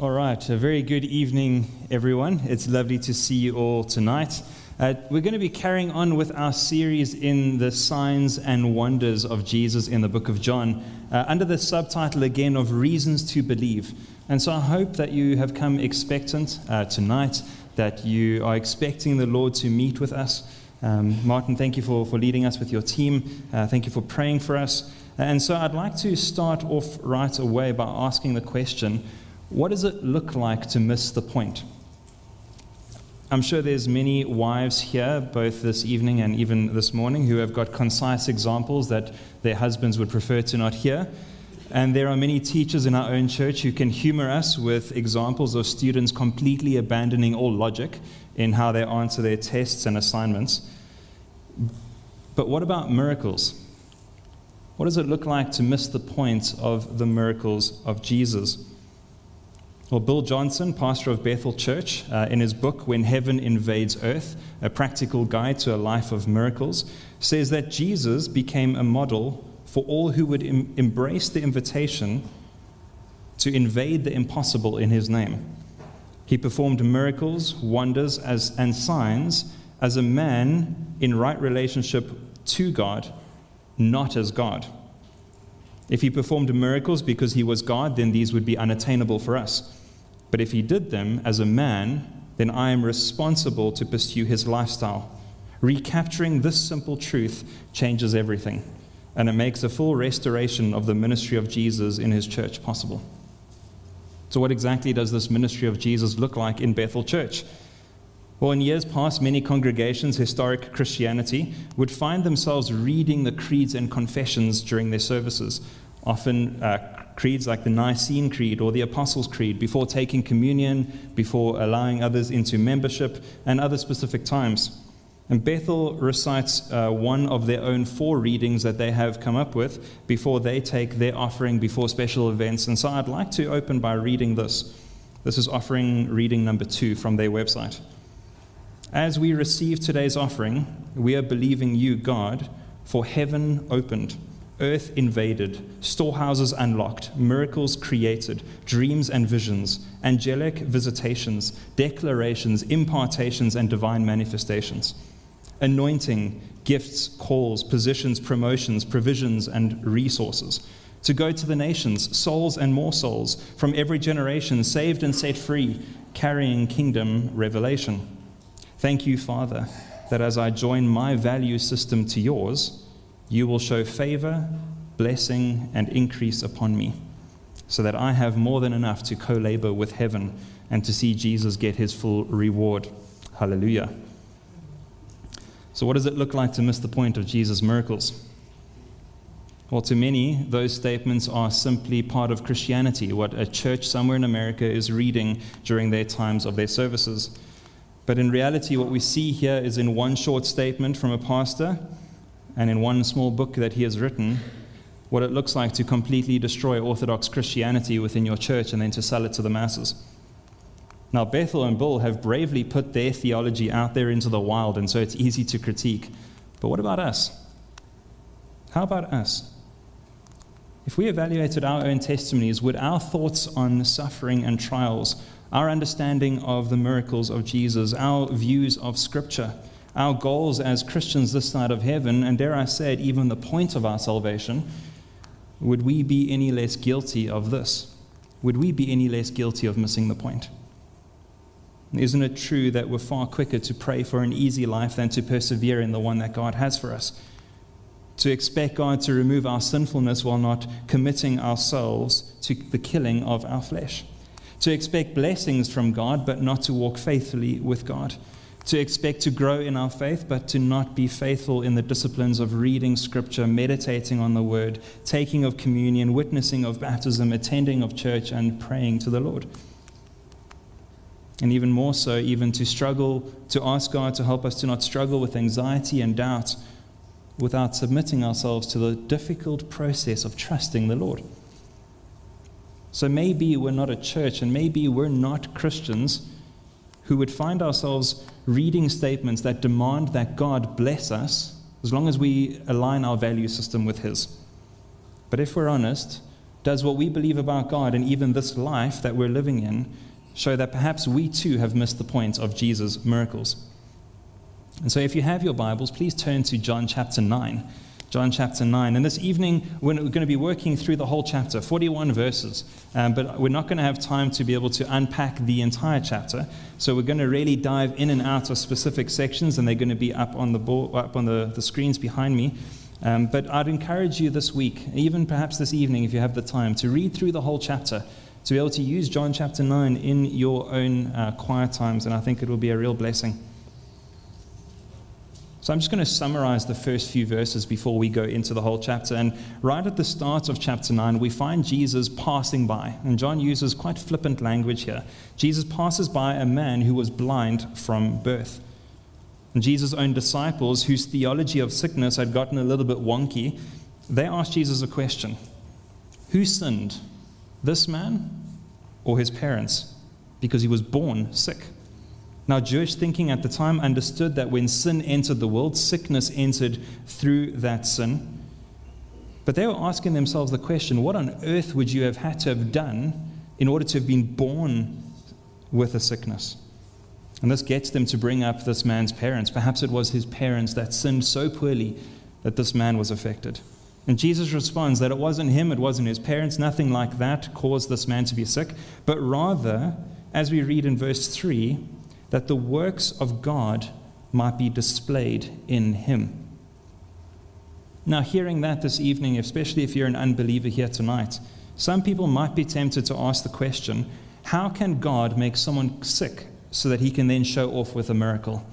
All right, a very good evening, everyone. It's lovely to see you all tonight. Uh, we're going to be carrying on with our series in the signs and wonders of Jesus in the book of John, uh, under the subtitle again of Reasons to Believe. And so I hope that you have come expectant uh, tonight, that you are expecting the Lord to meet with us. Um, Martin, thank you for, for leading us with your team. Uh, thank you for praying for us. And so I'd like to start off right away by asking the question what does it look like to miss the point? I'm sure there's many wives here, both this evening and even this morning, who have got concise examples that their husbands would prefer to not hear. And there are many teachers in our own church who can humor us with examples of students completely abandoning all logic in how they answer their tests and assignments. But what about miracles? What does it look like to miss the point of the miracles of Jesus? Well, Bill Johnson, pastor of Bethel Church, uh, in his book, When Heaven Invades Earth, a practical guide to a life of miracles, says that Jesus became a model for all who would em- embrace the invitation to invade the impossible in his name. He performed miracles, wonders, as, and signs as a man in right relationship to God, not as God. If he performed miracles because he was God, then these would be unattainable for us. But if he did them as a man, then I am responsible to pursue his lifestyle. Recapturing this simple truth changes everything, and it makes a full restoration of the ministry of Jesus in his church possible. So, what exactly does this ministry of Jesus look like in Bethel Church? Well, in years past, many congregations, historic Christianity, would find themselves reading the creeds and confessions during their services, often uh, creeds like the Nicene Creed or the Apostles' Creed before taking communion, before allowing others into membership, and other specific times. And Bethel recites uh, one of their own four readings that they have come up with before they take their offering before special events. And so I'd like to open by reading this. This is offering reading number two from their website. As we receive today's offering, we are believing you, God, for heaven opened earth invaded, storehouses unlocked, miracles created, dreams and visions, angelic visitations, declarations, impartations, and divine manifestations, anointing, gifts, calls, positions, promotions, provisions, and resources. To go to the nations, souls and more souls, from every generation, saved and set free, carrying kingdom revelation. Thank you, Father, that as I join my value system to yours, you will show favor, blessing, and increase upon me, so that I have more than enough to co labor with heaven and to see Jesus get his full reward. Hallelujah. So, what does it look like to miss the point of Jesus' miracles? Well, to many, those statements are simply part of Christianity, what a church somewhere in America is reading during their times of their services. But in reality, what we see here is in one short statement from a pastor and in one small book that he has written, what it looks like to completely destroy Orthodox Christianity within your church and then to sell it to the masses. Now, Bethel and Bill have bravely put their theology out there into the wild, and so it's easy to critique. But what about us? How about us? If we evaluated our own testimonies, would our thoughts on suffering and trials, our understanding of the miracles of Jesus, our views of Scripture, our goals as Christians this side of heaven, and dare I say it, even the point of our salvation, would we be any less guilty of this? Would we be any less guilty of missing the point? Isn't it true that we're far quicker to pray for an easy life than to persevere in the one that God has for us? To expect God to remove our sinfulness while not committing ourselves to the killing of our flesh. To expect blessings from God but not to walk faithfully with God to expect to grow in our faith, but to not be faithful in the disciplines of reading Scripture, meditating on the Word, taking of communion, witnessing of baptism, attending of church, and praying to the Lord. And even more so, even to struggle, to ask God to help us to not struggle with anxiety and doubt without submitting ourselves to the difficult process of trusting the Lord. So maybe we're not a church, and maybe we're not Christians who would find ourselves reading statements that demand that God bless us as long as we align our value system with His. But if we're honest, does what we believe about God and even this life that we're living in show that perhaps we too have missed the point of Jesus' miracles. And so, if you have your Bibles, please turn to John chapter 9. John chapter 9. And this evening, we're going to be working through the whole chapter, 41 verses. Um, but we're not going to have time to be able to unpack the entire chapter. So we're going to really dive in and out of specific sections, and they're going to be up on the, board, up on the, the screens behind me. Um, but I'd encourage you this week, even perhaps this evening, if you have the time, to read through the whole chapter, to be able to use John chapter 9 in your own uh, quiet times. And I think it will be a real blessing. So I'm just going to summarize the first few verses before we go into the whole chapter. And right at the start of chapter 9, we find Jesus passing by. And John uses quite flippant language here. Jesus passes by a man who was blind from birth. And Jesus' own disciples, whose theology of sickness had gotten a little bit wonky, they asked Jesus a question Who sinned, this man or his parents? Because he was born sick. Now, Jewish thinking at the time understood that when sin entered the world, sickness entered through that sin. But they were asking themselves the question what on earth would you have had to have done in order to have been born with a sickness? And this gets them to bring up this man's parents. Perhaps it was his parents that sinned so poorly that this man was affected. And Jesus responds that it wasn't him, it wasn't his parents, nothing like that caused this man to be sick, but rather, as we read in verse 3, that the works of God might be displayed in him. Now, hearing that this evening, especially if you're an unbeliever here tonight, some people might be tempted to ask the question how can God make someone sick so that he can then show off with a miracle?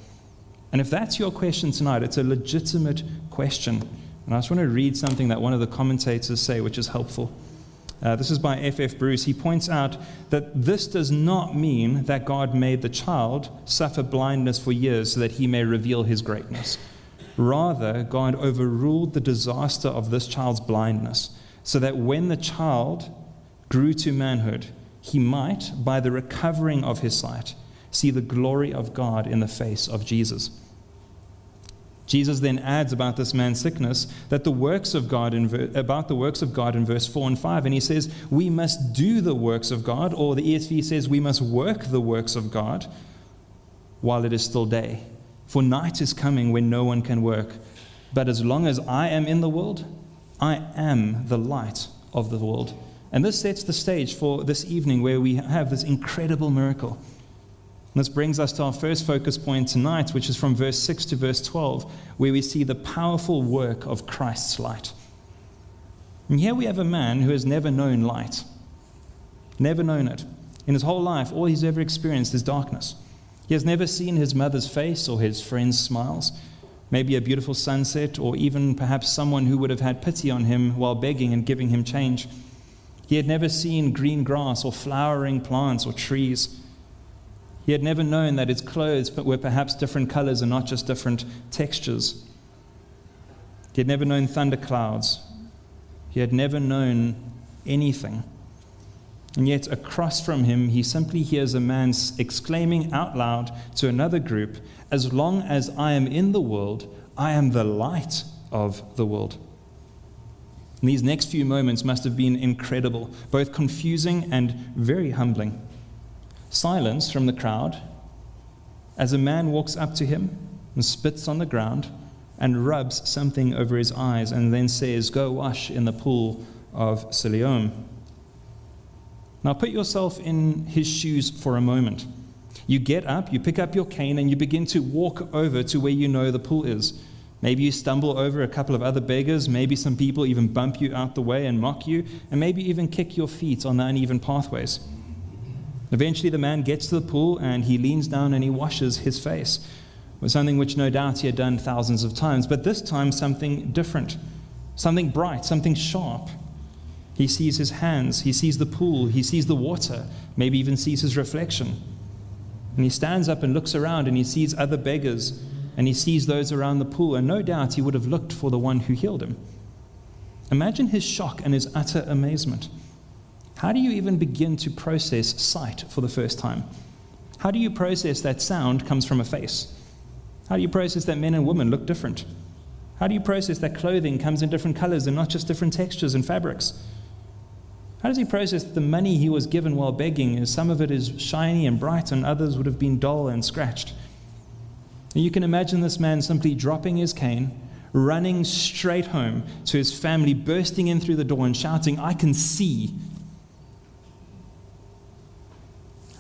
And if that's your question tonight, it's a legitimate question. And I just want to read something that one of the commentators say, which is helpful. Uh, this is by F. F. Bruce. He points out that this does not mean that God made the child suffer blindness for years so that he may reveal his greatness. Rather, God overruled the disaster of this child's blindness so that when the child grew to manhood, he might, by the recovering of his sight, see the glory of God in the face of Jesus. Jesus then adds about this man's sickness that the works of God in, about the works of God in verse 4 and 5 and he says we must do the works of God or the ESV says we must work the works of God while it is still day. For night is coming when no one can work but as long as I am in the world I am the light of the world. And this sets the stage for this evening where we have this incredible miracle this brings us to our first focus point tonight, which is from verse 6 to verse 12, where we see the powerful work of Christ's light. And here we have a man who has never known light, never known it. In his whole life, all he's ever experienced is darkness. He has never seen his mother's face or his friends' smiles, maybe a beautiful sunset, or even perhaps someone who would have had pity on him while begging and giving him change. He had never seen green grass or flowering plants or trees. He had never known that his clothes were perhaps different colors and not just different textures. He had never known thunderclouds. He had never known anything. And yet, across from him, he simply hears a man exclaiming out loud to another group, As long as I am in the world, I am the light of the world. And these next few moments must have been incredible, both confusing and very humbling silence from the crowd as a man walks up to him and spits on the ground and rubs something over his eyes and then says, Go wash in the pool of Siloam. Now put yourself in his shoes for a moment. You get up, you pick up your cane, and you begin to walk over to where you know the pool is. Maybe you stumble over a couple of other beggars. Maybe some people even bump you out the way and mock you, and maybe even kick your feet on the uneven pathways. Eventually, the man gets to the pool and he leans down and he washes his face with something which no doubt he had done thousands of times, but this time something different, something bright, something sharp. He sees his hands, he sees the pool, he sees the water, maybe even sees his reflection. And he stands up and looks around and he sees other beggars and he sees those around the pool, and no doubt he would have looked for the one who healed him. Imagine his shock and his utter amazement. How do you even begin to process sight for the first time? How do you process that sound comes from a face? How do you process that men and women look different? How do you process that clothing comes in different colors and not just different textures and fabrics? How does he process the money he was given while begging? Some of it is shiny and bright, and others would have been dull and scratched. And you can imagine this man simply dropping his cane, running straight home to his family, bursting in through the door and shouting, I can see.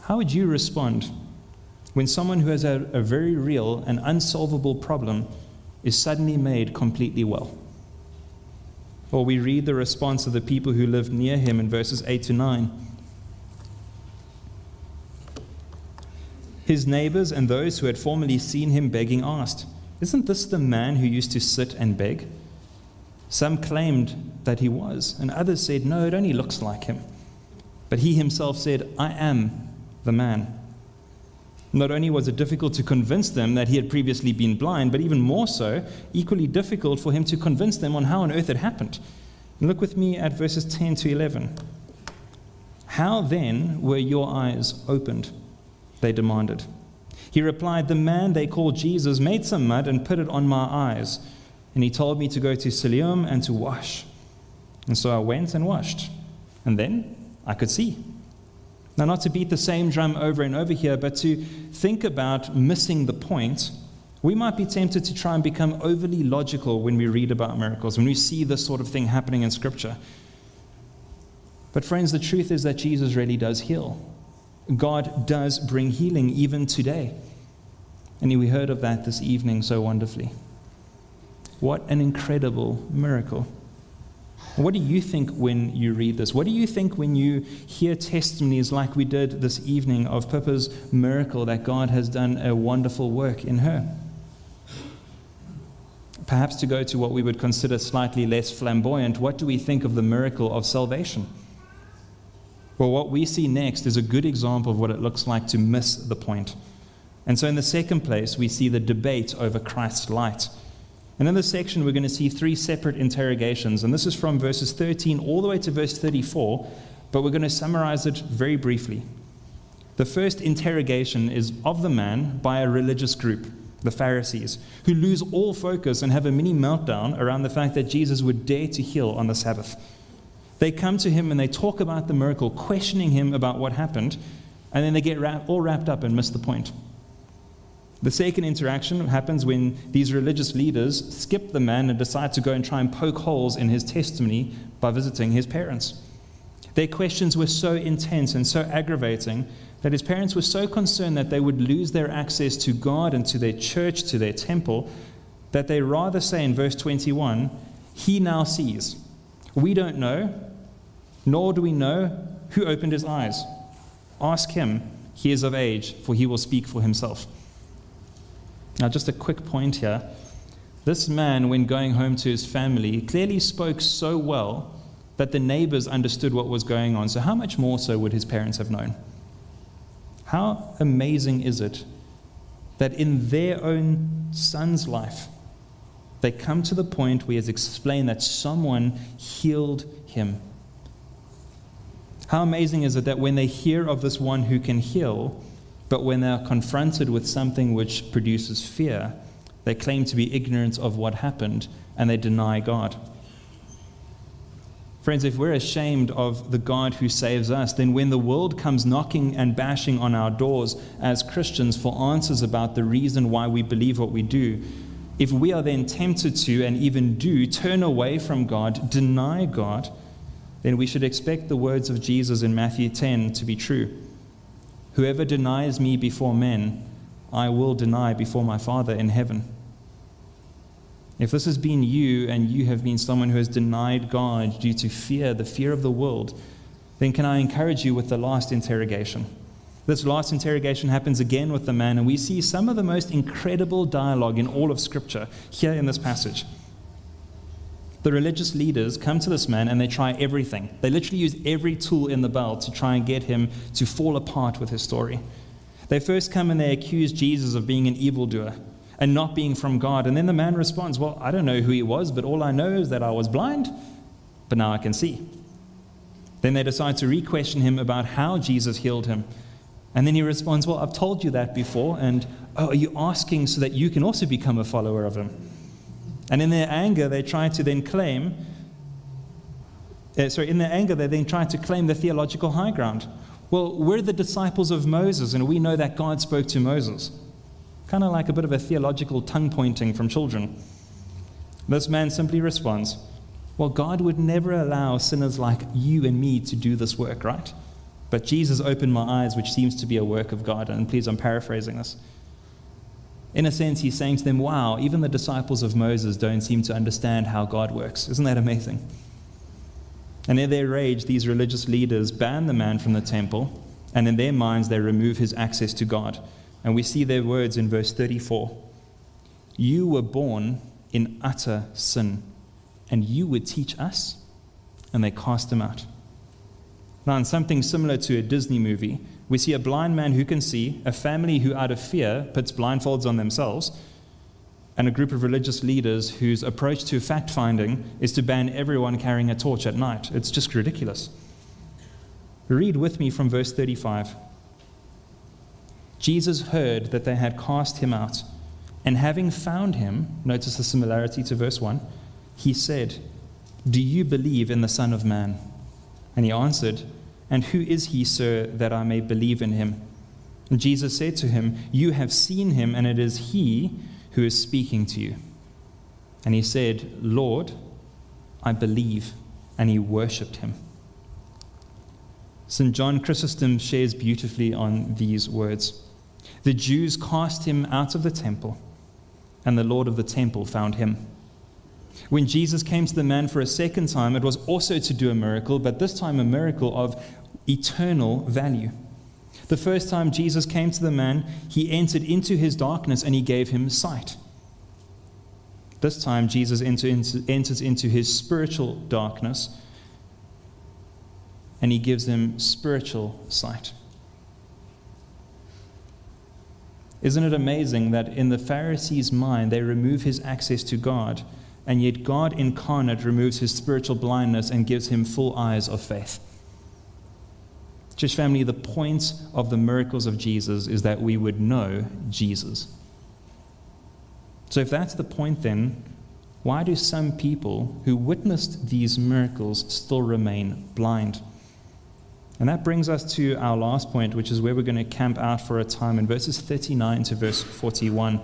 How would you respond when someone who has a, a very real and unsolvable problem is suddenly made completely well? Or we read the response of the people who lived near him in verses 8 to 9. His neighbors and those who had formerly seen him begging asked, Isn't this the man who used to sit and beg? Some claimed that he was, and others said, No, it only looks like him. But he himself said, I am the man. Not only was it difficult to convince them that he had previously been blind, but even more so, equally difficult for him to convince them on how on earth it happened. look with me at verses 10 to 11. How then were your eyes opened? they demanded. He replied, The man they call Jesus made some mud and put it on my eyes, and he told me to go to Siloam and to wash. And so I went and washed, and then I could see. Now, not to beat the same drum over and over here, but to think about missing the point, we might be tempted to try and become overly logical when we read about miracles, when we see this sort of thing happening in Scripture. But, friends, the truth is that Jesus really does heal. God does bring healing even today. And we heard of that this evening so wonderfully. What an incredible miracle. What do you think when you read this? What do you think when you hear testimonies like we did this evening of Pippa's miracle that God has done a wonderful work in her? Perhaps to go to what we would consider slightly less flamboyant, what do we think of the miracle of salvation? Well, what we see next is a good example of what it looks like to miss the point. And so, in the second place, we see the debate over Christ's light. And in this section, we're going to see three separate interrogations. And this is from verses 13 all the way to verse 34, but we're going to summarize it very briefly. The first interrogation is of the man by a religious group, the Pharisees, who lose all focus and have a mini meltdown around the fact that Jesus would dare to heal on the Sabbath. They come to him and they talk about the miracle, questioning him about what happened, and then they get all wrapped up and miss the point. The second interaction happens when these religious leaders skip the man and decide to go and try and poke holes in his testimony by visiting his parents. Their questions were so intense and so aggravating that his parents were so concerned that they would lose their access to God and to their church, to their temple, that they rather say in verse 21 He now sees. We don't know, nor do we know who opened his eyes. Ask him. He is of age, for he will speak for himself. Now, just a quick point here. This man, when going home to his family, clearly spoke so well that the neighbors understood what was going on. So, how much more so would his parents have known? How amazing is it that in their own son's life, they come to the point where he has explained that someone healed him. How amazing is it that when they hear of this one who can heal, but when they are confronted with something which produces fear, they claim to be ignorant of what happened and they deny God. Friends, if we're ashamed of the God who saves us, then when the world comes knocking and bashing on our doors as Christians for answers about the reason why we believe what we do, if we are then tempted to and even do turn away from God, deny God, then we should expect the words of Jesus in Matthew 10 to be true. Whoever denies me before men, I will deny before my Father in heaven. If this has been you and you have been someone who has denied God due to fear, the fear of the world, then can I encourage you with the last interrogation? This last interrogation happens again with the man, and we see some of the most incredible dialogue in all of Scripture here in this passage. The religious leaders come to this man and they try everything. They literally use every tool in the belt to try and get him to fall apart with his story. They first come and they accuse Jesus of being an evildoer and not being from God. And then the man responds, Well, I don't know who he was, but all I know is that I was blind, but now I can see. Then they decide to re question him about how Jesus healed him. And then he responds, Well, I've told you that before, and oh, are you asking so that you can also become a follower of him? And in their anger, they try to then claim uh, sorry, in their anger, they then tried to claim the theological high ground. Well, we're the disciples of Moses, and we know that God spoke to Moses. Kind of like a bit of a theological tongue pointing from children. This man simply responds, Well, God would never allow sinners like you and me to do this work, right? But Jesus opened my eyes, which seems to be a work of God. And please, I'm paraphrasing this. In a sense, he's saying to them, Wow, even the disciples of Moses don't seem to understand how God works. Isn't that amazing? And in their rage, these religious leaders ban the man from the temple, and in their minds, they remove his access to God. And we see their words in verse 34 You were born in utter sin, and you would teach us? And they cast him out. Now, in something similar to a Disney movie, we see a blind man who can see, a family who, out of fear, puts blindfolds on themselves, and a group of religious leaders whose approach to fact finding is to ban everyone carrying a torch at night. It's just ridiculous. Read with me from verse 35. Jesus heard that they had cast him out, and having found him, notice the similarity to verse 1, he said, Do you believe in the Son of Man? And he answered, And who is he, sir, that I may believe in him? And Jesus said to him, You have seen him, and it is he who is speaking to you. And he said, Lord, I believe. And he worshipped him. St. John Chrysostom shares beautifully on these words. The Jews cast him out of the temple, and the Lord of the temple found him. When Jesus came to the man for a second time, it was also to do a miracle, but this time a miracle of eternal value. The first time Jesus came to the man, he entered into his darkness and he gave him sight. This time, Jesus enters into his spiritual darkness and he gives him spiritual sight. Isn't it amazing that in the Pharisees' mind, they remove his access to God, and yet God incarnate removes his spiritual blindness and gives him full eyes of faith? Church family, the point of the miracles of Jesus is that we would know Jesus. So, if that's the point, then why do some people who witnessed these miracles still remain blind? And that brings us to our last point, which is where we're going to camp out for a time in verses 39 to verse 41.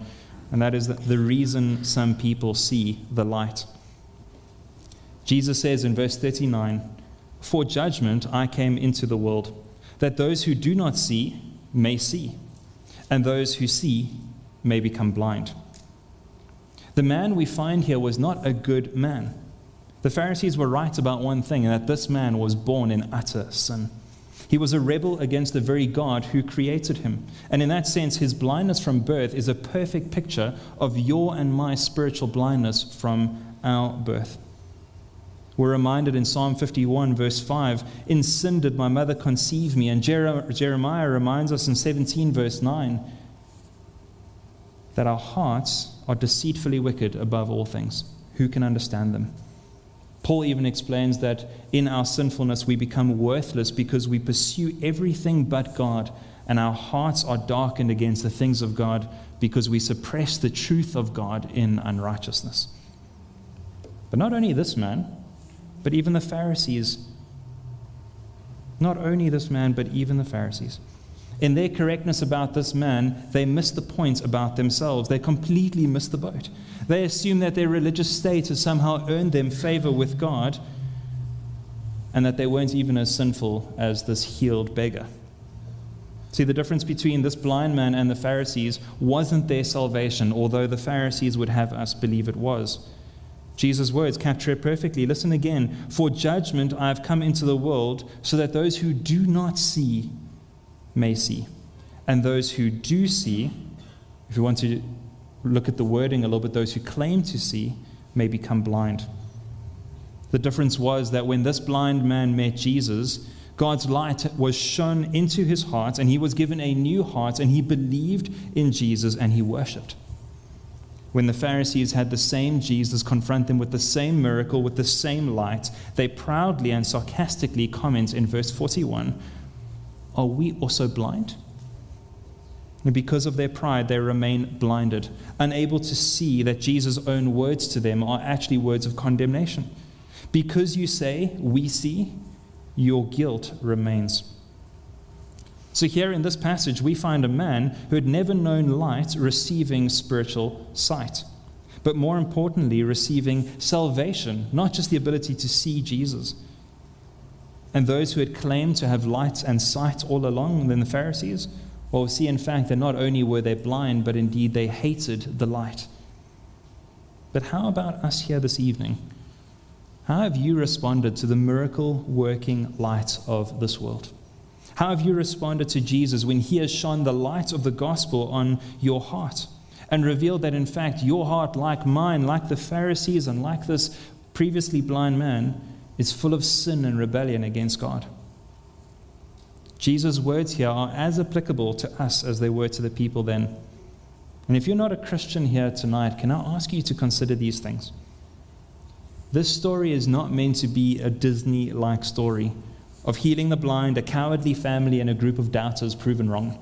And that is the reason some people see the light. Jesus says in verse 39 For judgment I came into the world that those who do not see may see, and those who see may become blind. The man we find here was not a good man. The Pharisees were right about one thing, and that this man was born in utter sin. He was a rebel against the very God who created him. And in that sense, his blindness from birth is a perfect picture of your and my spiritual blindness from our birth. We're reminded in Psalm 51, verse 5, In sin did my mother conceive me. And Jeremiah reminds us in 17, verse 9, that our hearts are deceitfully wicked above all things. Who can understand them? Paul even explains that in our sinfulness we become worthless because we pursue everything but God, and our hearts are darkened against the things of God because we suppress the truth of God in unrighteousness. But not only this man, but even the Pharisees. Not only this man, but even the Pharisees. In their correctness about this man, they miss the point about themselves. They completely miss the boat. They assume that their religious state has somehow earned them favor with God and that they weren't even as sinful as this healed beggar. See, the difference between this blind man and the Pharisees wasn't their salvation, although the Pharisees would have us believe it was. Jesus' words capture it perfectly. Listen again. For judgment I have come into the world so that those who do not see may see, and those who do see, if you want to look at the wording a little bit, those who claim to see may become blind. The difference was that when this blind man met Jesus, God's light was shone into his heart, and he was given a new heart, and he believed in Jesus and he worshipped. When the Pharisees had the same Jesus confront them with the same miracle, with the same light, they proudly and sarcastically comment in verse 41 Are we also blind? And because of their pride, they remain blinded, unable to see that Jesus' own words to them are actually words of condemnation. Because you say, We see, your guilt remains. So, here in this passage, we find a man who had never known light receiving spiritual sight, but more importantly, receiving salvation, not just the ability to see Jesus. And those who had claimed to have light and sight all along, than the Pharisees, well, see, in fact, that not only were they blind, but indeed they hated the light. But how about us here this evening? How have you responded to the miracle working light of this world? How have you responded to Jesus when he has shone the light of the gospel on your heart and revealed that, in fact, your heart, like mine, like the Pharisees, and like this previously blind man, is full of sin and rebellion against God? Jesus' words here are as applicable to us as they were to the people then. And if you're not a Christian here tonight, can I ask you to consider these things? This story is not meant to be a Disney like story of healing the blind, a cowardly family, and a group of doubters proven wrong.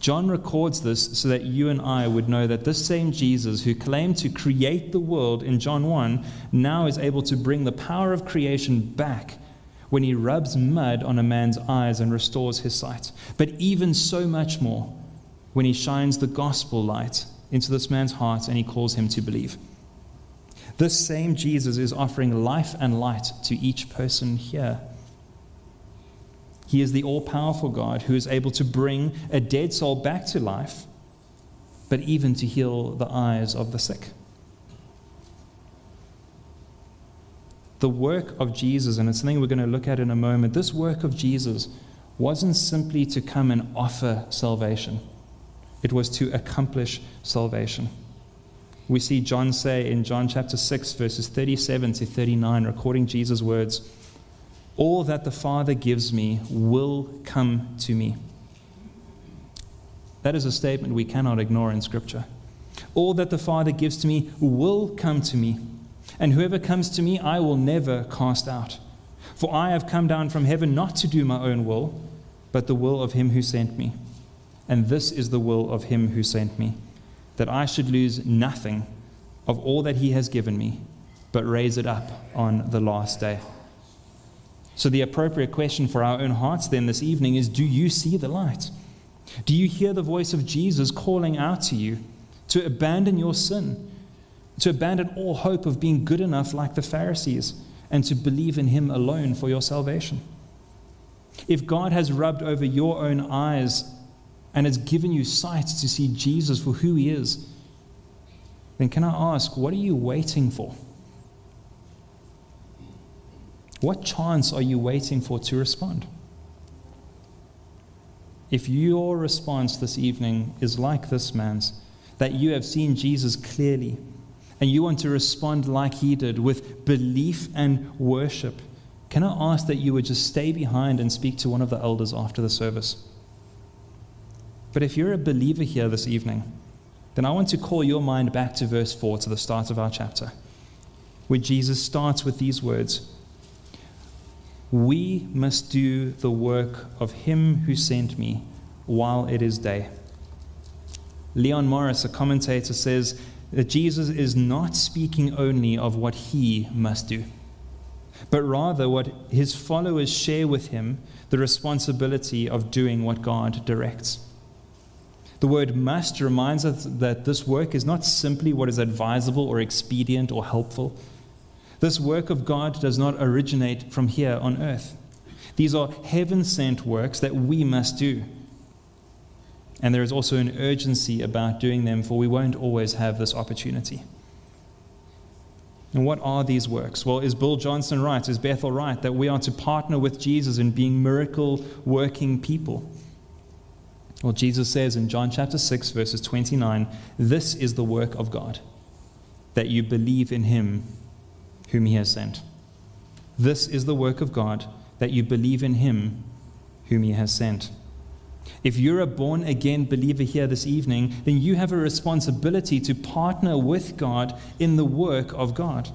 John records this so that you and I would know that this same Jesus who claimed to create the world in John 1 now is able to bring the power of creation back when he rubs mud on a man's eyes and restores his sight. But even so much more when he shines the gospel light into this man's heart and he calls him to believe. This same Jesus is offering life and light to each person here. He is the all powerful God who is able to bring a dead soul back to life, but even to heal the eyes of the sick. The work of Jesus, and it's something we're going to look at in a moment, this work of Jesus wasn't simply to come and offer salvation, it was to accomplish salvation. We see John say in John chapter 6, verses 37 to 39, recording Jesus' words All that the Father gives me will come to me. That is a statement we cannot ignore in Scripture. All that the Father gives to me will come to me, and whoever comes to me I will never cast out. For I have come down from heaven not to do my own will, but the will of him who sent me. And this is the will of him who sent me that I should lose nothing of all that he has given me, but raise it up on the last day. So, the appropriate question for our own hearts then this evening is Do you see the light? Do you hear the voice of Jesus calling out to you to abandon your sin, to abandon all hope of being good enough like the Pharisees, and to believe in Him alone for your salvation? If God has rubbed over your own eyes and has given you sight to see Jesus for who he is, then can I ask, what are you waiting for? What chance are you waiting for to respond? If your response this evening is like this man's, that you have seen Jesus clearly, and you want to respond like he did with belief and worship, can I ask that you would just stay behind and speak to one of the elders after the service? But if you're a believer here this evening, then I want to call your mind back to verse 4, to the start of our chapter, where Jesus starts with these words We must do the work of him who sent me while it is day. Leon Morris, a commentator, says that Jesus is not speaking only of what he must do, but rather what his followers share with him the responsibility of doing what God directs. The word must reminds us that this work is not simply what is advisable or expedient or helpful. This work of God does not originate from here on earth. These are heaven sent works that we must do. And there is also an urgency about doing them, for we won't always have this opportunity. And what are these works? Well, is Bill Johnson right? Is Bethel right that we are to partner with Jesus in being miracle working people? Well, Jesus says in John chapter 6, verses 29, this is the work of God, that you believe in him whom he has sent. This is the work of God, that you believe in him whom he has sent. If you're a born again believer here this evening, then you have a responsibility to partner with God in the work of God.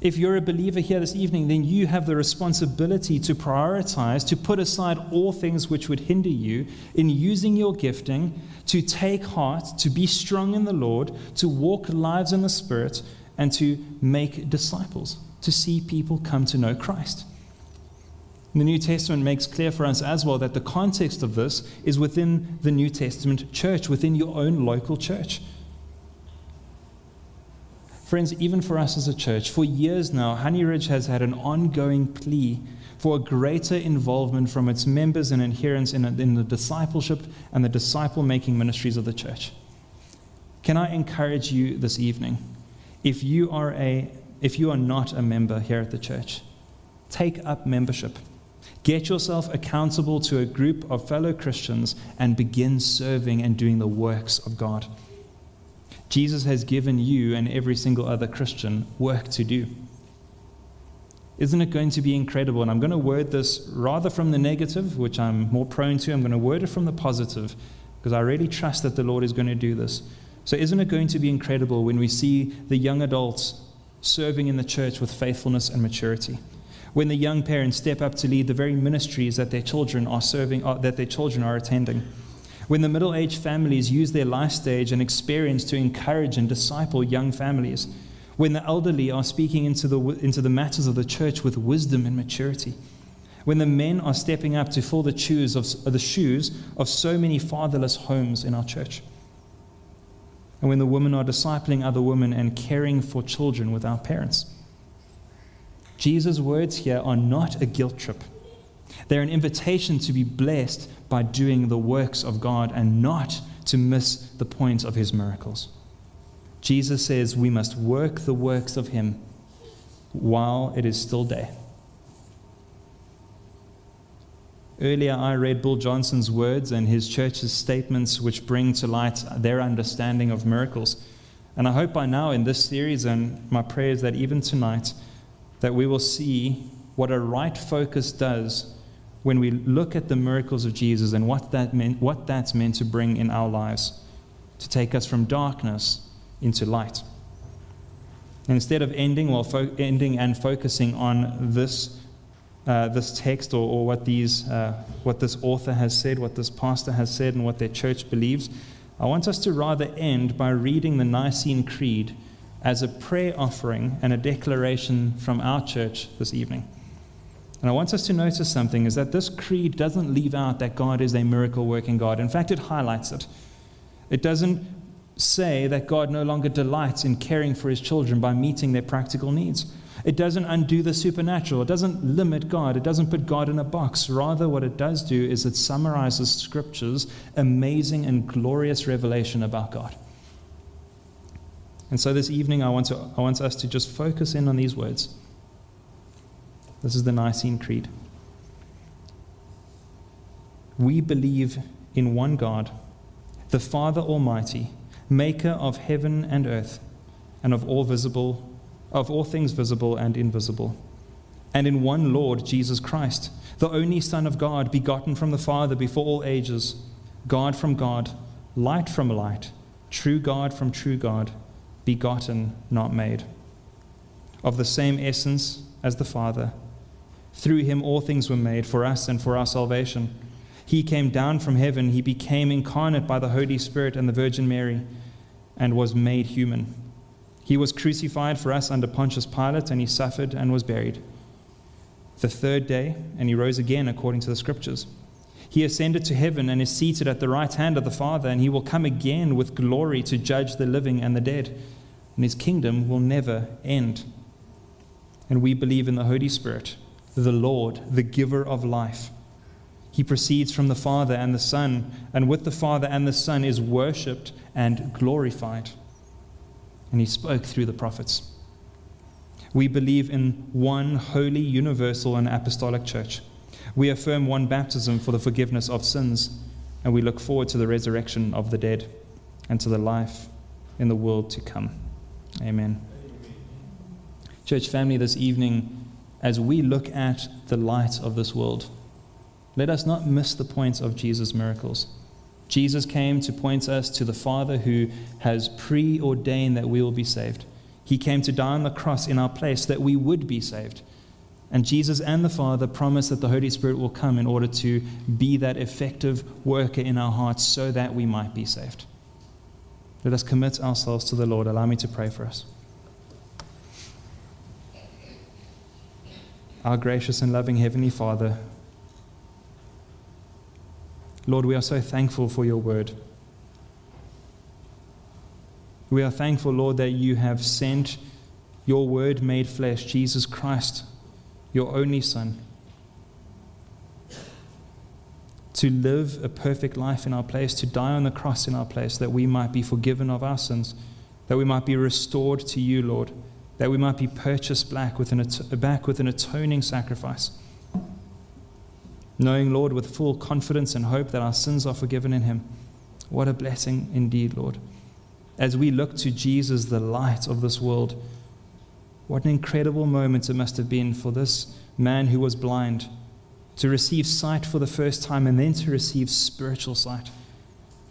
If you're a believer here this evening, then you have the responsibility to prioritize, to put aside all things which would hinder you in using your gifting, to take heart, to be strong in the Lord, to walk lives in the Spirit, and to make disciples, to see people come to know Christ. The New Testament makes clear for us as well that the context of this is within the New Testament church, within your own local church. Friends, even for us as a church, for years now, Honey Ridge has had an ongoing plea for a greater involvement from its members and adherents in, in the discipleship and the disciple making ministries of the church. Can I encourage you this evening? If you are a if you are not a member here at the church, take up membership. Get yourself accountable to a group of fellow Christians and begin serving and doing the works of God. Jesus has given you and every single other Christian work to do. Isn't it going to be incredible? And I'm going to word this rather from the negative, which I'm more prone to. I'm going to word it from the positive because I really trust that the Lord is going to do this. So, isn't it going to be incredible when we see the young adults serving in the church with faithfulness and maturity? when the young parents step up to lead the very ministries that their children are serving, uh, that their children are attending. When the middle aged families use their life stage and experience to encourage and disciple young families. When the elderly are speaking into the, into the matters of the church with wisdom and maturity. When the men are stepping up to fill the shoes of, the shoes of so many fatherless homes in our church. And when the women are discipling other women and caring for children with our parents. Jesus' words here are not a guilt trip. They're an invitation to be blessed by doing the works of God and not to miss the point of his miracles. Jesus says we must work the works of him while it is still day. Earlier, I read Bill Johnson's words and his church's statements, which bring to light their understanding of miracles. And I hope by now in this series, and my prayer is that even tonight, that we will see what a right focus does when we look at the miracles of Jesus and what, that meant, what that's meant to bring in our lives, to take us from darkness into light. And instead of ending, well, fo- ending and focusing on this, uh, this text or, or what, these, uh, what this author has said, what this pastor has said, and what their church believes, I want us to rather end by reading the Nicene Creed as a prayer offering and a declaration from our church this evening. And I want us to notice something is that this creed doesn't leave out that God is a miracle working God. In fact, it highlights it. It doesn't say that God no longer delights in caring for his children by meeting their practical needs. It doesn't undo the supernatural. It doesn't limit God. It doesn't put God in a box. Rather, what it does do is it summarizes Scripture's amazing and glorious revelation about God. And so this evening, I want, to, I want us to just focus in on these words. This is the Nicene Creed. We believe in one God, the Father Almighty, maker of heaven and earth, and of all visible, of all things visible and invisible, and in one Lord Jesus Christ, the only Son of God, begotten from the Father before all ages, God from God, light from light, true God from true God begotten, not made, of the same essence as the Father. Through him all things were made for us and for our salvation. He came down from heaven, he became incarnate by the Holy Spirit and the Virgin Mary, and was made human. He was crucified for us under Pontius Pilate, and he suffered and was buried. The third day, and he rose again according to the Scriptures. He ascended to heaven and is seated at the right hand of the Father, and he will come again with glory to judge the living and the dead, and his kingdom will never end. And we believe in the Holy Spirit, the Lord, the giver of life. He proceeds from the Father and the Son, and with the Father and the Son is worshipped and glorified. And he spoke through the prophets. We believe in one holy, universal, and apostolic church. We affirm one baptism for the forgiveness of sins, and we look forward to the resurrection of the dead and to the life in the world to come. Amen. Church family, this evening, as we look at the light of this world, let us not miss the point of Jesus' miracles. Jesus came to point us to the Father who has preordained that we will be saved. He came to die on the cross in our place that we would be saved. And Jesus and the Father promise that the Holy Spirit will come in order to be that effective worker in our hearts so that we might be saved. Let us commit ourselves to the Lord. Allow me to pray for us. our gracious and loving Heavenly Father, Lord, we are so thankful for your word. We are thankful, Lord, that you have sent your word made flesh, Jesus Christ, your only Son, to live a perfect life in our place, to die on the cross in our place, that we might be forgiven of our sins, that we might be restored to you, Lord, that we might be purchased back with an, back with an atoning sacrifice. Knowing, Lord, with full confidence and hope that our sins are forgiven in Him. What a blessing indeed, Lord. As we look to Jesus, the light of this world, what an incredible moment it must have been for this man who was blind to receive sight for the first time and then to receive spiritual sight,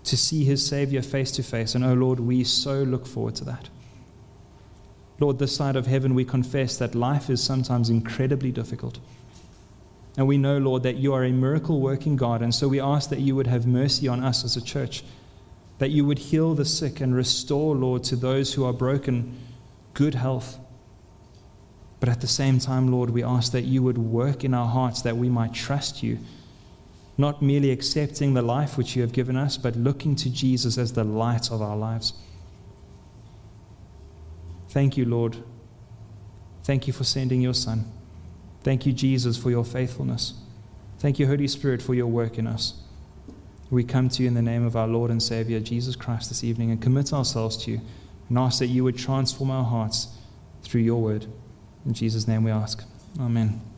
to see his Savior face to face. And oh Lord, we so look forward to that. Lord, this side of heaven, we confess that life is sometimes incredibly difficult. And we know, Lord, that you are a miracle working God. And so we ask that you would have mercy on us as a church, that you would heal the sick and restore, Lord, to those who are broken, good health. But at the same time, Lord, we ask that you would work in our hearts that we might trust you, not merely accepting the life which you have given us, but looking to Jesus as the light of our lives. Thank you, Lord. Thank you for sending your Son. Thank you, Jesus, for your faithfulness. Thank you, Holy Spirit, for your work in us. We come to you in the name of our Lord and Savior, Jesus Christ, this evening and commit ourselves to you and ask that you would transform our hearts through your word. In Jesus' name we ask. Amen.